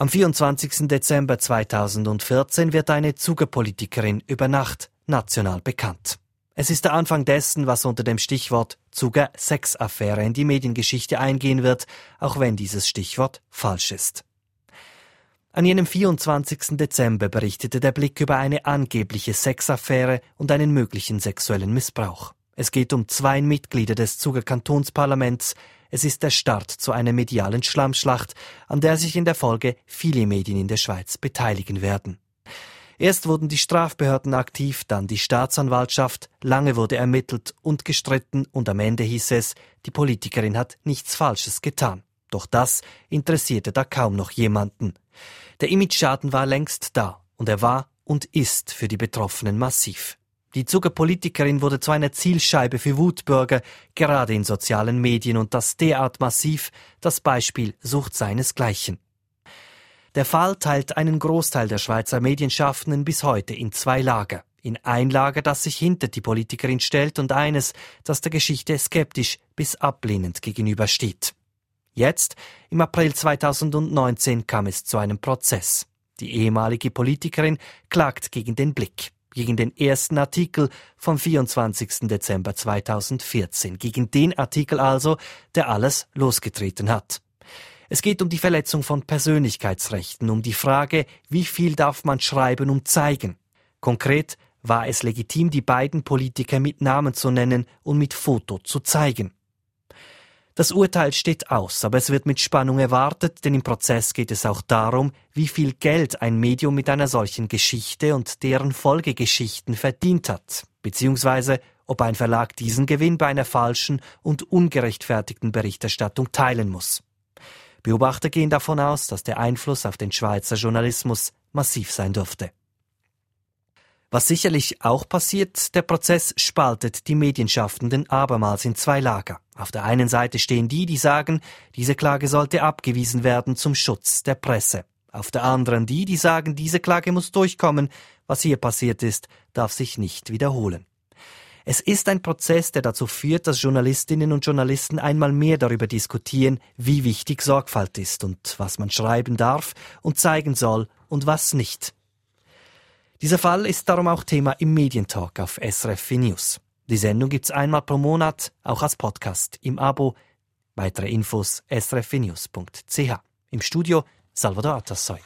Am 24. Dezember 2014 wird eine Zugerpolitikerin über Nacht national bekannt. Es ist der Anfang dessen, was unter dem Stichwort Zuger-Sex-Affäre in die Mediengeschichte eingehen wird, auch wenn dieses Stichwort falsch ist. An jenem 24. Dezember berichtete der Blick über eine angebliche Sexaffäre und einen möglichen sexuellen Missbrauch. Es geht um zwei Mitglieder des Zuger Kantonsparlaments, es ist der Start zu einer medialen Schlammschlacht, an der sich in der Folge viele Medien in der Schweiz beteiligen werden. Erst wurden die Strafbehörden aktiv, dann die Staatsanwaltschaft, lange wurde ermittelt und gestritten und am Ende hieß es, die Politikerin hat nichts Falsches getan. Doch das interessierte da kaum noch jemanden. Der Imageschaden war längst da und er war und ist für die Betroffenen massiv. Die Zuckerpolitikerin wurde zu einer Zielscheibe für Wutbürger, gerade in sozialen Medien und das derart massiv, das Beispiel sucht seinesgleichen. Der Fall teilt einen Großteil der Schweizer Medienschaffenden bis heute in zwei Lager. In ein Lager, das sich hinter die Politikerin stellt und eines, das der Geschichte skeptisch bis ablehnend gegenübersteht. Jetzt, im April 2019, kam es zu einem Prozess. Die ehemalige Politikerin klagt gegen den Blick gegen den ersten Artikel vom 24. Dezember 2014, gegen den Artikel also, der alles losgetreten hat. Es geht um die Verletzung von Persönlichkeitsrechten, um die Frage, wie viel darf man schreiben und zeigen. Konkret war es legitim, die beiden Politiker mit Namen zu nennen und mit Foto zu zeigen. Das Urteil steht aus, aber es wird mit Spannung erwartet, denn im Prozess geht es auch darum, wie viel Geld ein Medium mit einer solchen Geschichte und deren Folgegeschichten verdient hat, beziehungsweise ob ein Verlag diesen Gewinn bei einer falschen und ungerechtfertigten Berichterstattung teilen muss. Beobachter gehen davon aus, dass der Einfluss auf den Schweizer Journalismus massiv sein dürfte. Was sicherlich auch passiert, der Prozess spaltet die Medienschaffenden abermals in zwei Lager. Auf der einen Seite stehen die, die sagen, diese Klage sollte abgewiesen werden zum Schutz der Presse. Auf der anderen die, die sagen, diese Klage muss durchkommen, was hier passiert ist, darf sich nicht wiederholen. Es ist ein Prozess, der dazu führt, dass Journalistinnen und Journalisten einmal mehr darüber diskutieren, wie wichtig Sorgfalt ist und was man schreiben darf und zeigen soll und was nicht. Dieser Fall ist darum auch Thema im Medientalk auf SRF News. Die Sendung gibt's einmal pro Monat, auch als Podcast im Abo. Weitere Infos srfnews.ch. Im Studio Salvador Atassoy.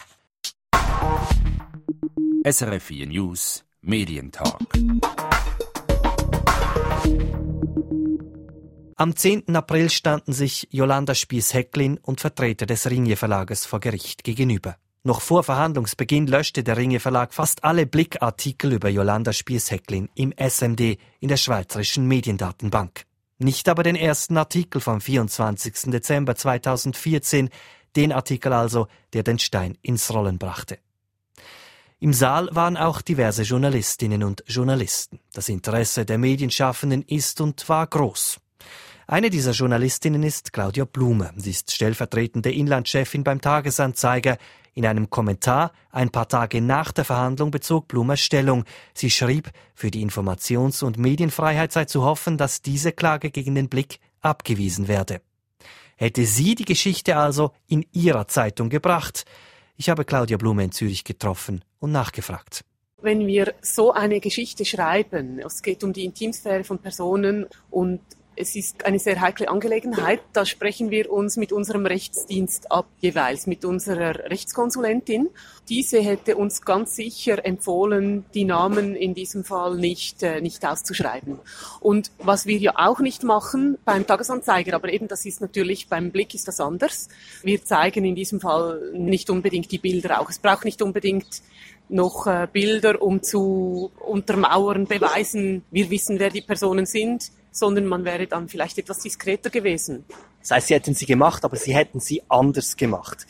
SRF News Medientalk. Am 10. April standen sich Jolanda Spies-Hecklin und Vertreter des Ringe Verlages vor Gericht gegenüber. Noch vor Verhandlungsbeginn löschte der Ringe Verlag fast alle Blickartikel über Jolanda Spies-Hecklin im SMD in der Schweizerischen Mediendatenbank. Nicht aber den ersten Artikel vom 24. Dezember 2014, den Artikel also, der den Stein ins Rollen brachte. Im Saal waren auch diverse Journalistinnen und Journalisten. Das Interesse der Medienschaffenden ist und war groß. Eine dieser Journalistinnen ist Claudia Blume. Sie ist stellvertretende Inlandchefin beim Tagesanzeiger. In einem Kommentar ein paar Tage nach der Verhandlung bezog Blumer Stellung. Sie schrieb, für die Informations- und Medienfreiheit sei zu hoffen, dass diese Klage gegen den Blick abgewiesen werde. Hätte sie die Geschichte also in ihrer Zeitung gebracht? Ich habe Claudia Blume in Zürich getroffen und nachgefragt wenn wir so eine Geschichte schreiben, es geht um die Intimsphäre von Personen und es ist eine sehr heikle Angelegenheit. Da sprechen wir uns mit unserem Rechtsdienst ab, jeweils mit unserer Rechtskonsulentin. Diese hätte uns ganz sicher empfohlen, die Namen in diesem Fall nicht, äh, nicht auszuschreiben. Und was wir ja auch nicht machen beim Tagesanzeiger, aber eben das ist natürlich beim Blick ist das anders. Wir zeigen in diesem Fall nicht unbedingt die Bilder auch. Es braucht nicht unbedingt noch äh, Bilder, um zu untermauern, beweisen, wir wissen, wer die Personen sind sondern man wäre dann vielleicht etwas diskreter gewesen. Das heißt, Sie hätten sie gemacht, aber Sie hätten sie anders gemacht.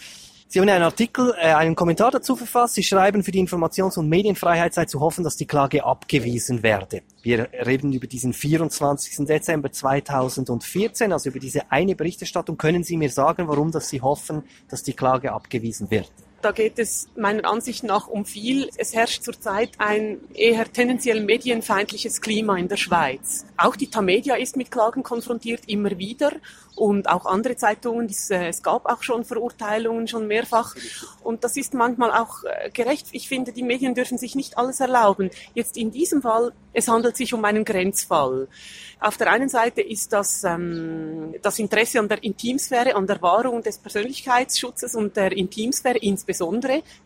Sie haben einen Artikel, äh, einen Kommentar dazu verfasst. Sie schreiben, für die Informations- und Medienfreiheit sei zu hoffen, dass die Klage abgewiesen werde. Wir reden über diesen 24. Dezember 2014, also über diese eine Berichterstattung. Können Sie mir sagen, warum dass Sie hoffen, dass die Klage abgewiesen wird? Da geht es meiner Ansicht nach um viel. Es herrscht zurzeit ein eher tendenziell medienfeindliches Klima in der Schweiz. Auch die Tamedia ist mit Klagen konfrontiert, immer wieder. Und auch andere Zeitungen. Äh, es gab auch schon Verurteilungen, schon mehrfach. Und das ist manchmal auch äh, gerecht. Ich finde, die Medien dürfen sich nicht alles erlauben. Jetzt in diesem Fall, es handelt sich um einen Grenzfall. Auf der einen Seite ist das ähm, das Interesse an der Intimsphäre, an der Wahrung des Persönlichkeitsschutzes und der Intimsphäre insbesondere,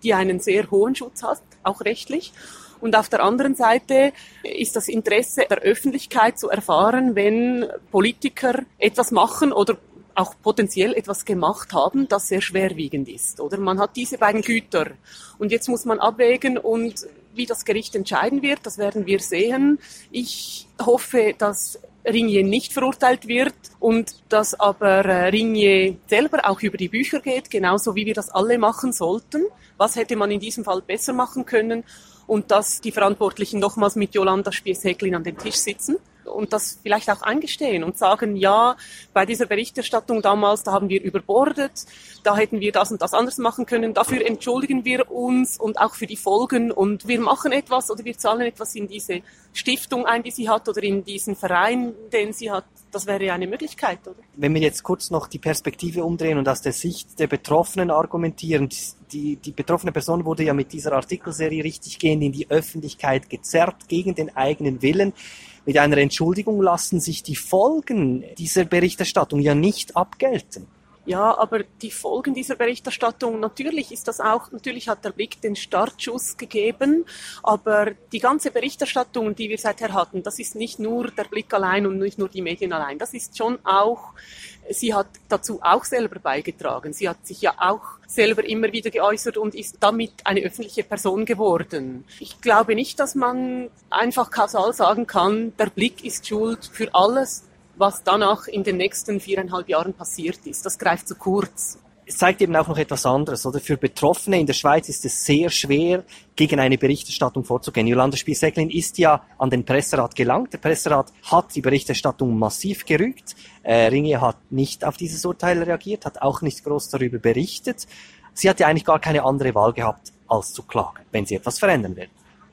die einen sehr hohen Schutz hat, auch rechtlich. Und auf der anderen Seite ist das Interesse der Öffentlichkeit zu erfahren, wenn Politiker etwas machen oder auch potenziell etwas gemacht haben, das sehr schwerwiegend ist. Oder man hat diese beiden Güter. Und jetzt muss man abwägen und wie das Gericht entscheiden wird, das werden wir sehen. Ich hoffe, dass Ringier nicht verurteilt wird und dass aber äh, Ringier selber auch über die Bücher geht, genauso wie wir das alle machen sollten. Was hätte man in diesem Fall besser machen können? Und dass die Verantwortlichen nochmals mit Jolanda Spies-Häglin an dem Tisch sitzen und das vielleicht auch eingestehen und sagen, ja, bei dieser Berichterstattung damals, da haben wir überbordet, da hätten wir das und das anders machen können, dafür entschuldigen wir uns und auch für die Folgen und wir machen etwas oder wir zahlen etwas in diese Stiftung ein, die sie hat oder in diesen Verein, den sie hat. Das wäre ja eine Möglichkeit, oder? Wenn wir jetzt kurz noch die Perspektive umdrehen und aus der Sicht der Betroffenen argumentieren, die, die betroffene Person wurde ja mit dieser Artikelserie richtig gehend in die Öffentlichkeit gezerrt gegen den eigenen Willen. Mit einer Entschuldigung lassen sich die Folgen dieser Berichterstattung ja nicht abgelten. Ja, aber die Folgen dieser Berichterstattung, natürlich ist das auch, natürlich hat der Blick den Startschuss gegeben, aber die ganze Berichterstattung, die wir seither hatten, das ist nicht nur der Blick allein und nicht nur die Medien allein, das ist schon auch, sie hat dazu auch selber beigetragen. Sie hat sich ja auch selber immer wieder geäußert und ist damit eine öffentliche Person geworden. Ich glaube nicht, dass man einfach kausal sagen kann, der Blick ist schuld für alles, was danach in den nächsten viereinhalb Jahren passiert ist. Das greift zu kurz. Es zeigt eben auch noch etwas anderes, oder? Für Betroffene in der Schweiz ist es sehr schwer, gegen eine Berichterstattung vorzugehen. Jolanda Spies-Säcklin ist ja an den Presserat gelangt. Der Presserat hat die Berichterstattung massiv gerügt. Äh, Ringe hat nicht auf dieses Urteil reagiert, hat auch nicht groß darüber berichtet. Sie hat ja eigentlich gar keine andere Wahl gehabt, als zu klagen, wenn sie etwas verändern will.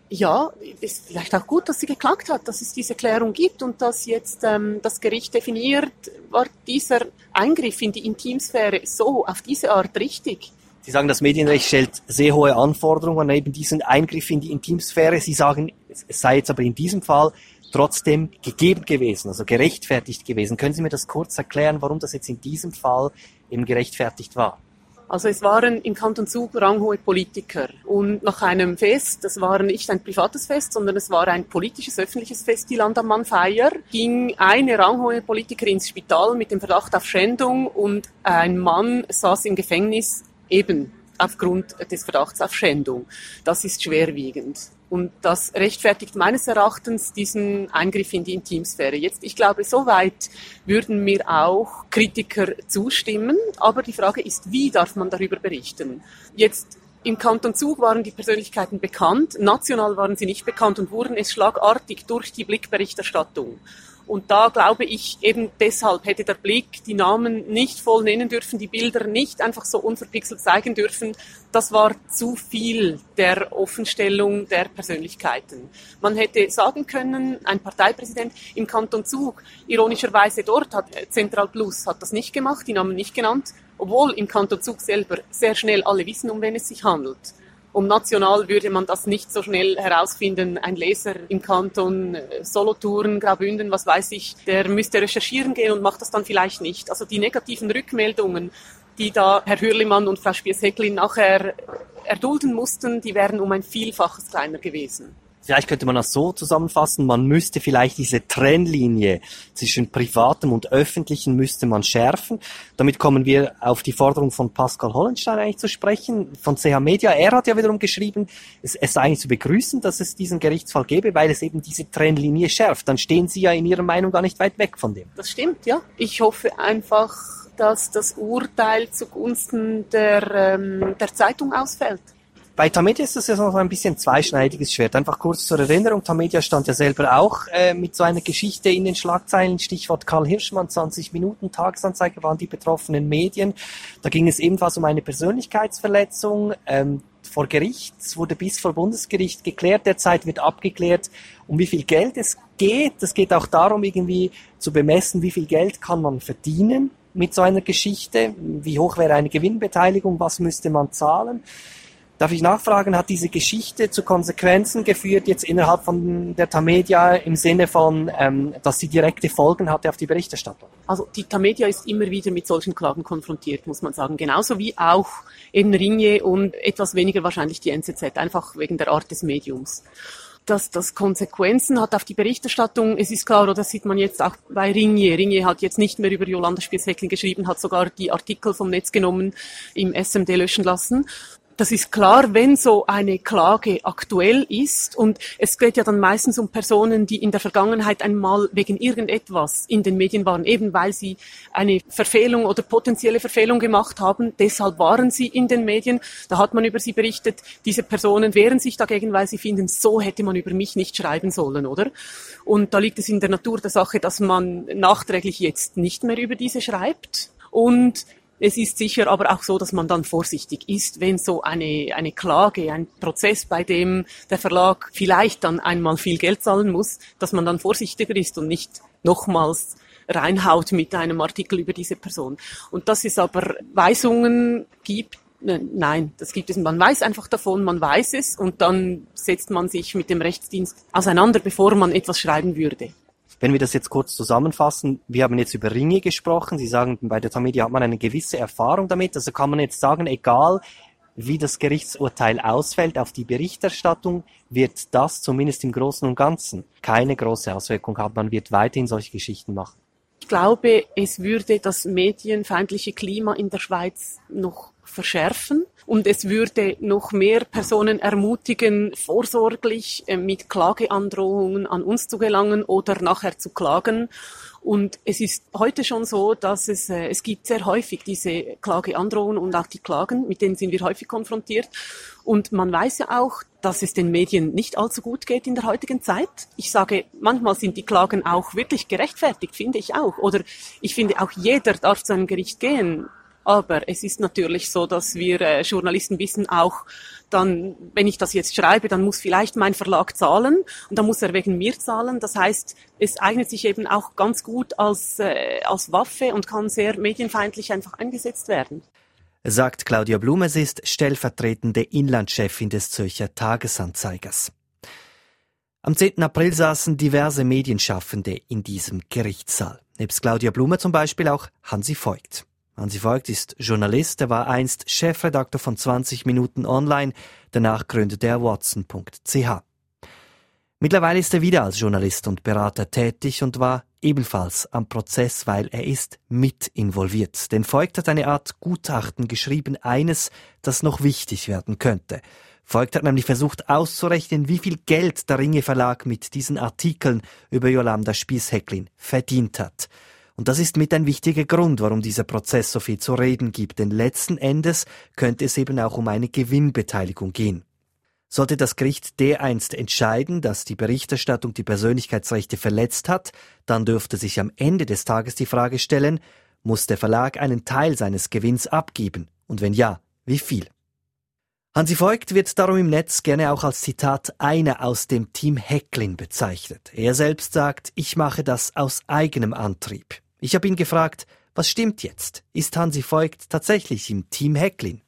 Ja, ist vielleicht auch gut, dass sie geklagt hat, dass es diese Klärung gibt und dass jetzt ähm, das Gericht definiert, war dieser Eingriff in die Intimsphäre so auf diese Art richtig. Sie sagen, das Medienrecht stellt sehr hohe Anforderungen an eben diesen Eingriff in die Intimsphäre. Sie sagen, es sei jetzt aber in diesem Fall trotzdem gegeben gewesen, also gerechtfertigt gewesen. Können Sie mir das kurz erklären, warum das jetzt in diesem Fall eben gerechtfertigt war? Also es waren im Kanton Zug ranghohe Politiker und nach einem Fest, das war nicht ein privates Fest, sondern es war ein politisches, öffentliches Fest, die Landamannfeier, ging eine ranghohe Politikerin ins Spital mit dem Verdacht auf Schändung und ein Mann saß im Gefängnis eben aufgrund des Verdachts auf Schändung. Das ist schwerwiegend. Und das rechtfertigt meines Erachtens diesen Eingriff in die Intimsphäre. Jetzt, ich glaube, soweit würden mir auch Kritiker zustimmen. Aber die Frage ist, wie darf man darüber berichten? Jetzt im Kanton Zug waren die Persönlichkeiten bekannt, national waren sie nicht bekannt und wurden es schlagartig durch die Blickberichterstattung. Und da glaube ich eben deshalb hätte der Blick die Namen nicht voll nennen dürfen, die Bilder nicht einfach so unverpixelt zeigen dürfen. Das war zu viel der Offenstellung der Persönlichkeiten. Man hätte sagen können, ein Parteipräsident im Kanton Zug, ironischerweise dort hat Central Plus hat das nicht gemacht, die Namen nicht genannt, obwohl im Kanton Zug selber sehr schnell alle wissen, um wen es sich handelt. Um national würde man das nicht so schnell herausfinden. Ein Leser im Kanton äh, Solothurn, Graubünden, was weiß ich, der müsste recherchieren gehen und macht das dann vielleicht nicht. Also die negativen Rückmeldungen, die da Herr Hürlimann und Frau Spies-Hecklin nachher erdulden mussten, die wären um ein Vielfaches kleiner gewesen. Vielleicht könnte man das so zusammenfassen, man müsste vielleicht diese Trennlinie zwischen privatem und öffentlichen müsste man schärfen. Damit kommen wir auf die Forderung von Pascal Hollenstein eigentlich zu sprechen, von CH Media. Er hat ja wiederum geschrieben, es, es sei eigentlich zu begrüßen, dass es diesen Gerichtsfall gäbe, weil es eben diese Trennlinie schärft. Dann stehen Sie ja in Ihrer Meinung gar nicht weit weg von dem. Das stimmt, ja. Ich hoffe einfach, dass das Urteil zugunsten der, ähm, der Zeitung ausfällt. Bei Tamedia ist das ja noch ein bisschen zweischneidiges Schwert. Einfach kurz zur Erinnerung, Tamedia stand ja selber auch äh, mit so einer Geschichte in den Schlagzeilen. Stichwort Karl Hirschmann, 20 Minuten Tagesanzeige waren die betroffenen Medien. Da ging es ebenfalls um eine Persönlichkeitsverletzung. Ähm, vor Gericht, es wurde bis vor Bundesgericht geklärt, derzeit wird abgeklärt, um wie viel Geld es geht. Es geht auch darum, irgendwie zu bemessen, wie viel Geld kann man verdienen mit so einer Geschichte, wie hoch wäre eine Gewinnbeteiligung, was müsste man zahlen. Darf ich nachfragen, hat diese Geschichte zu Konsequenzen geführt, jetzt innerhalb von der Tamedia im Sinne von, ähm, dass sie direkte Folgen hatte auf die Berichterstattung? Also die Tamedia ist immer wieder mit solchen Klagen konfrontiert, muss man sagen. Genauso wie auch eben Ringe und etwas weniger wahrscheinlich die NZZ, einfach wegen der Art des Mediums dass das Konsequenzen hat auf die Berichterstattung. Es ist klar, oder das sieht man jetzt auch bei Ringier. Ringier hat jetzt nicht mehr über Jolanda Spies-Heckling geschrieben, hat sogar die Artikel vom Netz genommen, im SMD löschen lassen das ist klar, wenn so eine Klage aktuell ist und es geht ja dann meistens um Personen, die in der Vergangenheit einmal wegen irgendetwas in den Medien waren, eben weil sie eine Verfehlung oder potenzielle Verfehlung gemacht haben. Deshalb waren sie in den Medien. Da hat man über sie berichtet. Diese Personen wehren sich dagegen, weil sie finden, so hätte man über mich nicht schreiben sollen, oder? Und da liegt es in der Natur der Sache, dass man nachträglich jetzt nicht mehr über diese schreibt. Und es ist sicher aber auch so, dass man dann vorsichtig ist, wenn so eine, eine Klage, ein Prozess, bei dem der Verlag vielleicht dann einmal viel Geld zahlen muss, dass man dann vorsichtiger ist und nicht nochmals reinhaut mit einem Artikel über diese Person. Und dass es aber Weisungen gibt, ne, Nein, das gibt es. Man weiß einfach davon, man weiß es und dann setzt man sich mit dem Rechtsdienst auseinander, bevor man etwas schreiben würde. Wenn wir das jetzt kurz zusammenfassen, wir haben jetzt über Ringe gesprochen. Sie sagen, bei der Tamedia hat man eine gewisse Erfahrung damit. Also kann man jetzt sagen, egal wie das Gerichtsurteil ausfällt auf die Berichterstattung, wird das zumindest im Großen und Ganzen keine große Auswirkung haben. Man wird weiterhin solche Geschichten machen. Ich glaube, es würde das medienfeindliche Klima in der Schweiz noch verschärfen und es würde noch mehr Personen ermutigen, vorsorglich äh, mit Klageandrohungen an uns zu gelangen oder nachher zu klagen. Und es ist heute schon so, dass es, äh, es gibt sehr häufig diese Klageandrohungen und auch die Klagen, mit denen sind wir häufig konfrontiert. Und man weiß ja auch, dass es den Medien nicht allzu gut geht in der heutigen Zeit. Ich sage, manchmal sind die Klagen auch wirklich gerechtfertigt, finde ich auch. Oder ich finde auch jeder darf zu einem Gericht gehen. Aber es ist natürlich so, dass wir äh, Journalisten wissen auch, dann, wenn ich das jetzt schreibe, dann muss vielleicht mein Verlag zahlen und dann muss er wegen mir zahlen. Das heißt, es eignet sich eben auch ganz gut als, äh, als Waffe und kann sehr medienfeindlich einfach eingesetzt werden. Sagt Claudia Blume, sie ist stellvertretende Inlandchefin des Zürcher Tagesanzeigers. Am 10. April saßen diverse Medienschaffende in diesem Gerichtssaal. Nebst Claudia Blume zum Beispiel auch Hansi Voigt. Hansi Voigt ist Journalist, er war einst Chefredakteur von 20 Minuten Online, danach gründete er Watson.ch. Mittlerweile ist er wieder als Journalist und Berater tätig und war ebenfalls am Prozess, weil er ist mit involviert. Denn Voigt hat eine Art Gutachten geschrieben, eines, das noch wichtig werden könnte. Voigt hat nämlich versucht auszurechnen, wie viel Geld der Ringe Verlag mit diesen Artikeln über Jolanda Spieshecklin verdient hat. Und das ist mit ein wichtiger Grund, warum dieser Prozess so viel zu reden gibt, denn letzten Endes könnte es eben auch um eine Gewinnbeteiligung gehen. Sollte das Gericht dereinst entscheiden, dass die Berichterstattung die Persönlichkeitsrechte verletzt hat, dann dürfte sich am Ende des Tages die Frage stellen, muss der Verlag einen Teil seines Gewinns abgeben? Und wenn ja, wie viel? Hansi Voigt wird darum im Netz gerne auch als Zitat einer aus dem Team Hecklin bezeichnet. Er selbst sagt, ich mache das aus eigenem Antrieb. Ich habe ihn gefragt, was stimmt jetzt? Ist Hansi Voigt tatsächlich im Team Hecklin?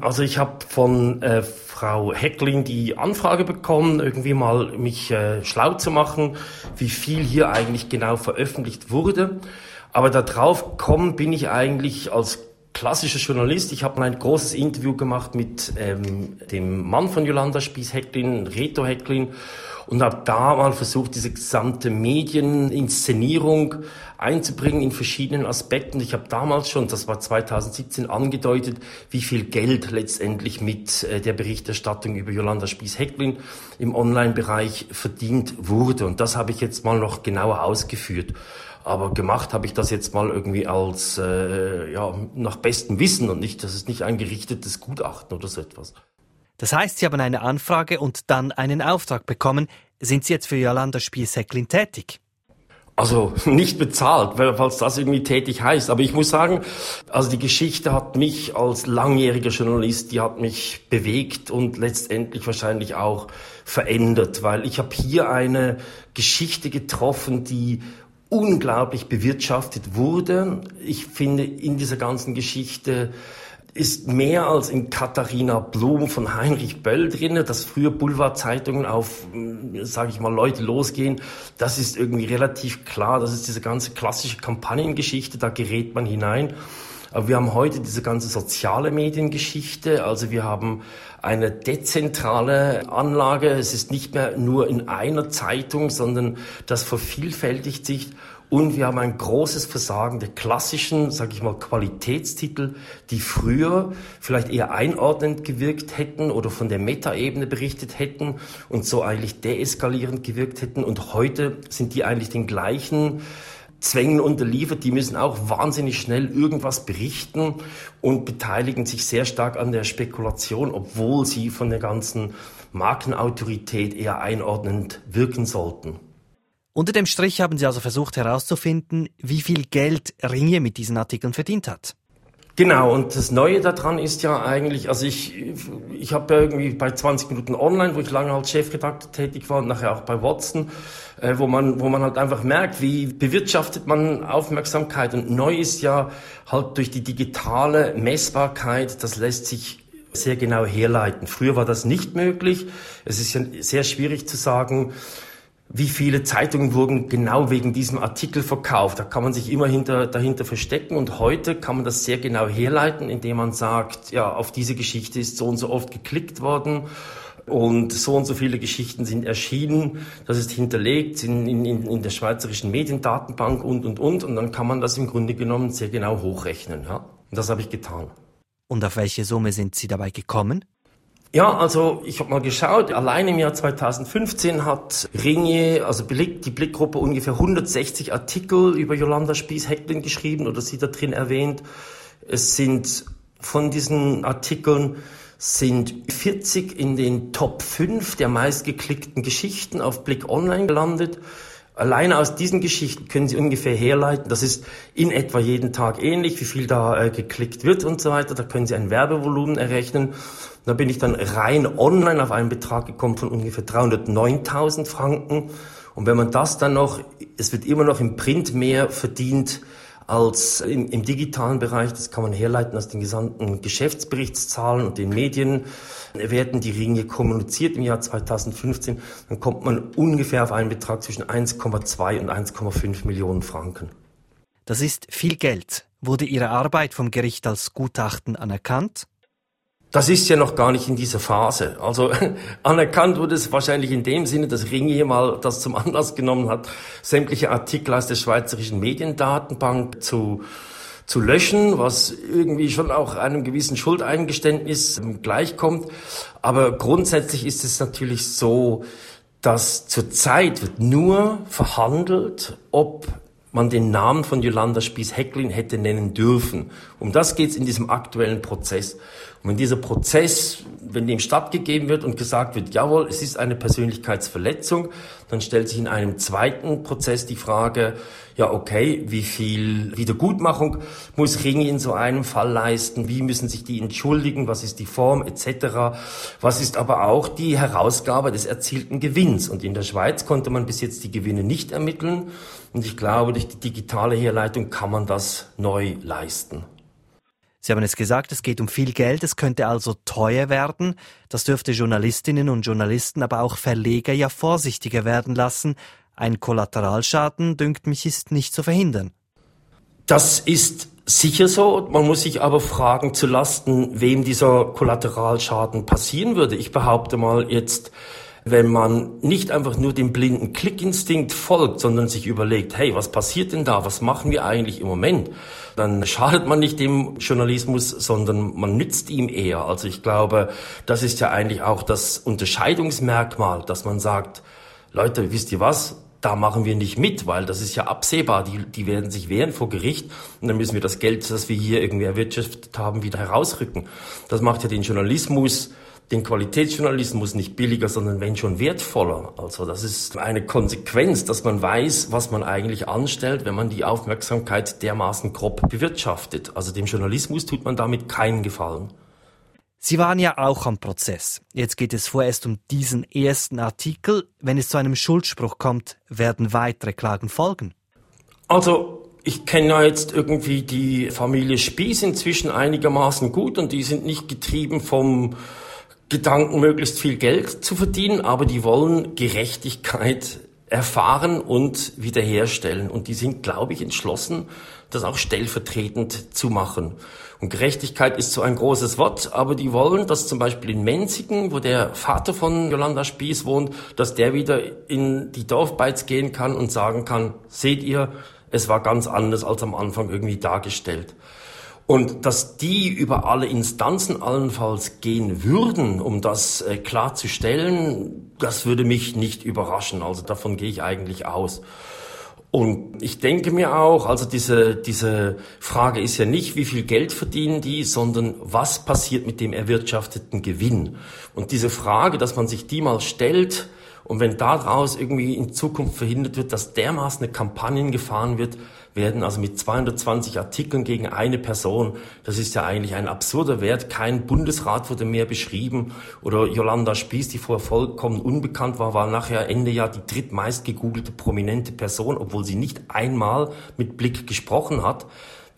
Also ich habe von äh, Frau Hecklin die Anfrage bekommen, irgendwie mal mich äh, schlau zu machen, wie viel hier eigentlich genau veröffentlicht wurde. Aber darauf kommen bin ich eigentlich als klassischer Journalist. Ich habe ein großes Interview gemacht mit ähm, dem Mann von Jolanda Spies-Hecklin, Reto Hecklin, und habe da mal versucht, diese gesamte Medieninszenierung einzubringen in verschiedenen Aspekten. Ich habe damals schon, das war 2017, angedeutet, wie viel Geld letztendlich mit äh, der Berichterstattung über Jolanda Spies-Hecklin im Online-Bereich verdient wurde. Und das habe ich jetzt mal noch genauer ausgeführt. Aber gemacht habe ich das jetzt mal irgendwie als äh, ja nach bestem Wissen und nicht, das ist nicht ein gerichtetes Gutachten oder so etwas. Das heißt, Sie haben eine Anfrage und dann einen Auftrag bekommen. Sind Sie jetzt für Jolanda Spies-Hecklin tätig? Also nicht bezahlt, falls das irgendwie tätig heißt. Aber ich muss sagen, also die Geschichte hat mich als langjähriger Journalist, die hat mich bewegt und letztendlich wahrscheinlich auch verändert, weil ich habe hier eine Geschichte getroffen, die unglaublich bewirtschaftet wurde. Ich finde in dieser ganzen Geschichte ist mehr als in Katharina Blum von Heinrich Böll drinne, dass früher Boulevardzeitungen auf, hm, sage ich mal, Leute losgehen. Das ist irgendwie relativ klar. Das ist diese ganze klassische Kampagnengeschichte, da gerät man hinein. Aber wir haben heute diese ganze soziale Mediengeschichte. Also wir haben eine dezentrale Anlage. Es ist nicht mehr nur in einer Zeitung, sondern das vervielfältigt sich. Und wir haben ein großes Versagen der klassischen, sage ich mal, Qualitätstitel, die früher vielleicht eher einordnend gewirkt hätten oder von der Metaebene berichtet hätten und so eigentlich deeskalierend gewirkt hätten. Und heute sind die eigentlich den gleichen Zwängen unterliefert. Die müssen auch wahnsinnig schnell irgendwas berichten und beteiligen sich sehr stark an der Spekulation, obwohl sie von der ganzen Markenautorität eher einordnend wirken sollten. Unter dem Strich haben Sie also versucht herauszufinden, wie viel Geld Ringe mit diesen Artikeln verdient hat. Genau, und das Neue daran ist ja eigentlich, also ich, ich habe ja irgendwie bei 20 Minuten online, wo ich lange als Chefredakteur tätig war und nachher auch bei Watson, äh, wo, man, wo man halt einfach merkt, wie bewirtschaftet man Aufmerksamkeit. Und neu ist ja halt durch die digitale Messbarkeit, das lässt sich sehr genau herleiten. Früher war das nicht möglich. Es ist ja sehr schwierig zu sagen, wie viele Zeitungen wurden genau wegen diesem Artikel verkauft. Da kann man sich immer hinter, dahinter verstecken und heute kann man das sehr genau herleiten, indem man sagt, ja, auf diese Geschichte ist so und so oft geklickt worden und so und so viele Geschichten sind erschienen, das ist hinterlegt in, in, in der schweizerischen Mediendatenbank und, und, und und dann kann man das im Grunde genommen sehr genau hochrechnen. Ja? Und das habe ich getan. Und auf welche Summe sind Sie dabei gekommen? Ja, also ich habe mal geschaut, allein im Jahr 2015 hat Ringier, also die Blickgruppe, ungefähr 160 Artikel über Jolanda Spies-Hecklin geschrieben oder sie da drin erwähnt. Es sind von diesen Artikeln sind 40 in den Top 5 der meistgeklickten Geschichten auf Blick Online gelandet. Alleine aus diesen Geschichten können Sie ungefähr herleiten, das ist in etwa jeden Tag ähnlich, wie viel da äh, geklickt wird und so weiter. Da können Sie ein Werbevolumen errechnen. Da bin ich dann rein online auf einen Betrag gekommen von ungefähr 309.000 Franken. Und wenn man das dann noch, es wird immer noch im Print mehr verdient als im, im, digitalen Bereich, das kann man herleiten aus den gesamten Geschäftsberichtszahlen und den Medien, werden die Ringe kommuniziert im Jahr 2015, dann kommt man ungefähr auf einen Betrag zwischen 1,2 und 1,5 Millionen Franken. Das ist viel Geld. Wurde Ihre Arbeit vom Gericht als Gutachten anerkannt? Das ist ja noch gar nicht in dieser Phase. Also anerkannt wurde es wahrscheinlich in dem Sinne, dass Ringier mal das zum Anlass genommen hat, sämtliche Artikel aus der Schweizerischen Mediendatenbank zu zu löschen, was irgendwie schon auch einem gewissen Schuldeingeständnis gleichkommt. Aber grundsätzlich ist es natürlich so, dass zurzeit wird nur verhandelt, ob man den Namen von Jolanda Spies-Hecklin hätte nennen dürfen. Um das geht es in diesem aktuellen Prozess. Und wenn dieser Prozess, wenn dem stattgegeben wird und gesagt wird, jawohl, es ist eine Persönlichkeitsverletzung, dann stellt sich in einem zweiten Prozess die Frage, ja okay, wie viel Wiedergutmachung muss Ringi in so einem Fall leisten, wie müssen sich die entschuldigen, was ist die Form etc., was ist aber auch die Herausgabe des erzielten Gewinns. Und in der Schweiz konnte man bis jetzt die Gewinne nicht ermitteln und ich glaube, durch die digitale Herleitung kann man das neu leisten. Sie haben es gesagt, es geht um viel Geld, es könnte also teuer werden. Das dürfte Journalistinnen und Journalisten, aber auch Verleger ja vorsichtiger werden lassen. Ein Kollateralschaden, dünkt mich, ist nicht zu verhindern. Das ist sicher so. Man muss sich aber fragen, zu Lasten, wem dieser Kollateralschaden passieren würde. Ich behaupte mal jetzt, wenn man nicht einfach nur dem blinden Klickinstinkt folgt, sondern sich überlegt, hey, was passiert denn da? Was machen wir eigentlich im Moment? Dann schadet man nicht dem Journalismus, sondern man nützt ihm eher. Also ich glaube, das ist ja eigentlich auch das Unterscheidungsmerkmal, dass man sagt, Leute, wisst ihr was? da machen wir nicht mit, weil das ist ja absehbar. Die, die werden sich wehren vor Gericht und dann müssen wir das Geld, das wir hier irgendwie erwirtschaftet haben, wieder herausrücken. Das macht ja den Journalismus den Qualitätsjournalismus nicht billiger, sondern wenn schon wertvoller. Also das ist eine Konsequenz, dass man weiß, was man eigentlich anstellt, wenn man die Aufmerksamkeit dermaßen grob bewirtschaftet. Also dem Journalismus tut man damit keinen Gefallen. Sie waren ja auch am Prozess. Jetzt geht es vorerst um diesen ersten Artikel. Wenn es zu einem Schuldspruch kommt, werden weitere Klagen folgen. Also ich kenne ja jetzt irgendwie die Familie Spieß inzwischen einigermaßen gut und die sind nicht getrieben vom Gedanken, möglichst viel Geld zu verdienen, aber die wollen Gerechtigkeit erfahren und wiederherstellen. Und die sind, glaube ich, entschlossen, das auch stellvertretend zu machen. Und Gerechtigkeit ist so ein großes Wort, aber die wollen, dass zum Beispiel in Menzigen, wo der Vater von Jolanda Spieß wohnt, dass der wieder in die Dorfbeiz gehen kann und sagen kann, seht ihr, es war ganz anders als am Anfang irgendwie dargestellt. Und dass die über alle Instanzen allenfalls gehen würden, um das äh, klarzustellen, das würde mich nicht überraschen. Also davon gehe ich eigentlich aus. Und ich denke mir auch, also diese, diese Frage ist ja nicht, wie viel Geld verdienen die, sondern was passiert mit dem erwirtschafteten Gewinn. Und diese Frage, dass man sich die mal stellt, und wenn daraus irgendwie in Zukunft verhindert wird, dass dermaßen eine Kampagne gefahren wird, werden also mit 220 Artikeln gegen eine Person, das ist ja eigentlich ein absurder Wert. Kein Bundesrat wurde mehr beschrieben. Oder Jolanda Spieß, die vorher vollkommen unbekannt war, war nachher Ende Jahr die drittmeist gegoogelte prominente Person, obwohl sie nicht einmal mit Blick gesprochen hat.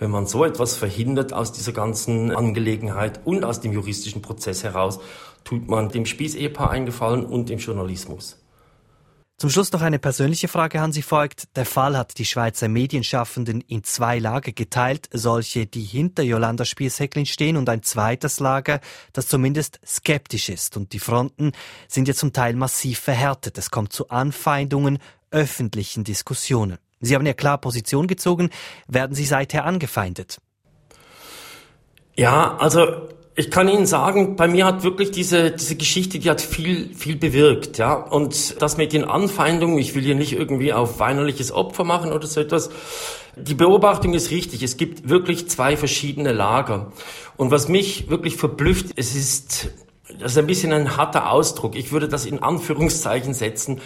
Wenn man so etwas verhindert aus dieser ganzen Angelegenheit und aus dem juristischen Prozess heraus, tut man dem Spieß-Ehepaar eingefallen und dem Journalismus. Zum Schluss noch eine persönliche Frage, Hansi folgt. Der Fall hat die Schweizer Medienschaffenden in zwei Lager geteilt. Solche, die hinter Jolanda Spies-Hecklin stehen und ein zweites Lager, das zumindest skeptisch ist. Und die Fronten sind ja zum Teil massiv verhärtet. Es kommt zu Anfeindungen, öffentlichen Diskussionen. Sie haben ja klar Position gezogen. Werden Sie seither angefeindet? Ja, also ich kann Ihnen sagen, bei mir hat wirklich diese, diese Geschichte, die hat viel, viel bewirkt, ja. Und das mit den Anfeindungen, ich will hier nicht irgendwie auf weinerliches Opfer machen oder so etwas. Die Beobachtung ist richtig. Es gibt wirklich zwei verschiedene Lager. Und was mich wirklich verblüfft, es ist, das ist ein bisschen ein harter Ausdruck. Ich würde das in Anführungszeichen setzen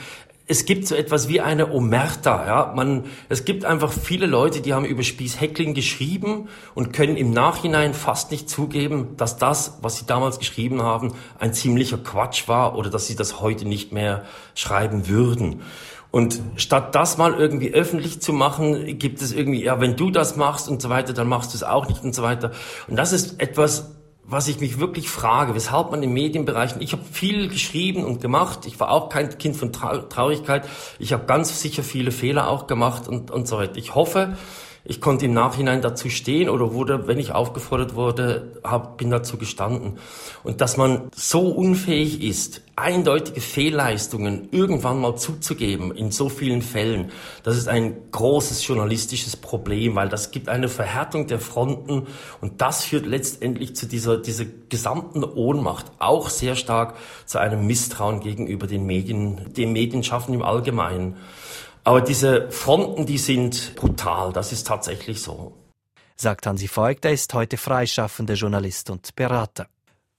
es gibt so etwas wie eine Omerta. Ja? Man, es gibt einfach viele Leute, die haben über Spieß Heckling geschrieben und können im Nachhinein fast nicht zugeben, dass das, was sie damals geschrieben haben, ein ziemlicher Quatsch war oder dass sie das heute nicht mehr schreiben würden. Und statt das mal irgendwie öffentlich zu machen, gibt es irgendwie, ja, wenn du das machst und so weiter, dann machst du es auch nicht und so weiter. Und das ist etwas, was ich mich wirklich frage, weshalb man im Medienbereich, ich habe viel geschrieben und gemacht, ich war auch kein Kind von Traurigkeit, ich habe ganz sicher viele Fehler auch gemacht und, und so weiter. Ich hoffe, ich konnte im Nachhinein dazu stehen oder wurde, wenn ich aufgefordert wurde, hab, bin dazu gestanden. Und dass man so unfähig ist, eindeutige Fehlleistungen irgendwann mal zuzugeben, in so vielen Fällen, das ist ein großes journalistisches Problem, weil das gibt eine Verhärtung der Fronten und das führt letztendlich zu dieser, dieser gesamten Ohnmacht, auch sehr stark zu einem Misstrauen gegenüber den Medien, dem Medienschaffen im Allgemeinen. Aber diese Fronten, die sind brutal, das ist tatsächlich so. Sagt Hansi Voigt, er ist heute freischaffender Journalist und Berater.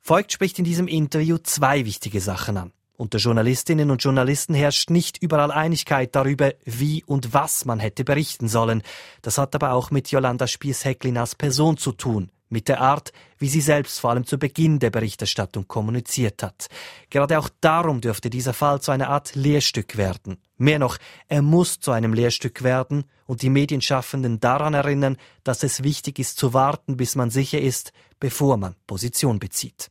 Voigt spricht in diesem Interview zwei wichtige Sachen an. Unter Journalistinnen und Journalisten herrscht nicht überall Einigkeit darüber, wie und was man hätte berichten sollen. Das hat aber auch mit Jolanda Spies-Hecklin als Person zu tun mit der Art, wie sie selbst vor allem zu Beginn der Berichterstattung kommuniziert hat. Gerade auch darum dürfte dieser Fall zu einer Art Lehrstück werden. Mehr noch, er muss zu einem Lehrstück werden und die Medienschaffenden daran erinnern, dass es wichtig ist zu warten, bis man sicher ist, bevor man Position bezieht.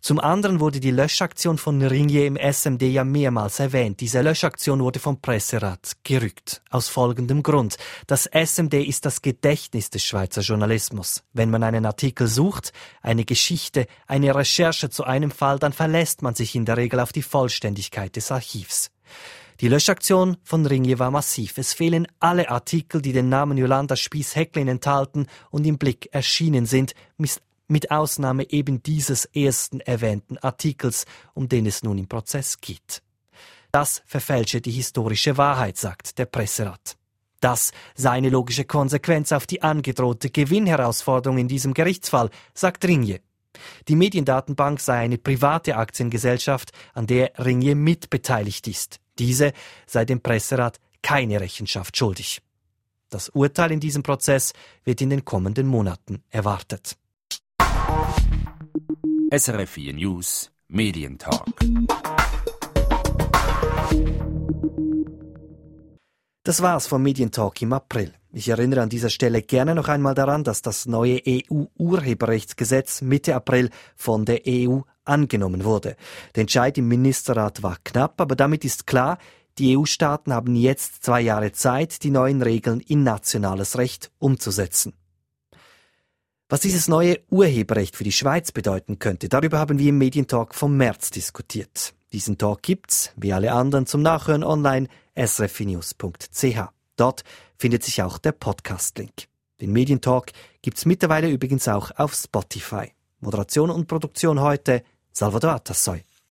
Zum anderen wurde die Löschaktion von Ringier im SMD ja mehrmals erwähnt. Diese Löschaktion wurde vom Presserat gerückt. Aus folgendem Grund. Das SMD ist das Gedächtnis des Schweizer Journalismus. Wenn man einen Artikel sucht, eine Geschichte, eine Recherche zu einem Fall, dann verlässt man sich in der Regel auf die Vollständigkeit des Archivs. Die Löschaktion von Ringier war massiv. Es fehlen alle Artikel, die den Namen Jolanda Spieß-Hecklin enthalten und im Blick erschienen sind, mit Ausnahme eben dieses ersten erwähnten Artikels, um den es nun im Prozess geht. Das verfälsche die historische Wahrheit, sagt der Presserat. Das sei eine logische Konsequenz auf die angedrohte Gewinnherausforderung in diesem Gerichtsfall, sagt Ringier. Die Mediendatenbank sei eine private Aktiengesellschaft, an der Ringier mitbeteiligt ist. Diese sei dem Presserat keine Rechenschaft schuldig. Das Urteil in diesem Prozess wird in den kommenden Monaten erwartet. SRF 4 News Medientalk. Das war's vom Medientalk im April. Ich erinnere an dieser Stelle gerne noch einmal daran, dass das neue EU-Urheberrechtsgesetz Mitte April von der EU angenommen wurde. Der Entscheid im Ministerrat war knapp, aber damit ist klar, die EU-Staaten haben jetzt zwei Jahre Zeit, die neuen Regeln in nationales Recht umzusetzen. Was dieses neue Urheberrecht für die Schweiz bedeuten könnte, darüber haben wir im Medientalk vom März diskutiert. Diesen Talk gibt's, wie alle anderen, zum Nachhören online srfnews.ch. Dort findet sich auch der Podcast-Link. Den Medientalk gibt's mittlerweile übrigens auch auf Spotify. Moderation und Produktion heute Salvador Atassoy.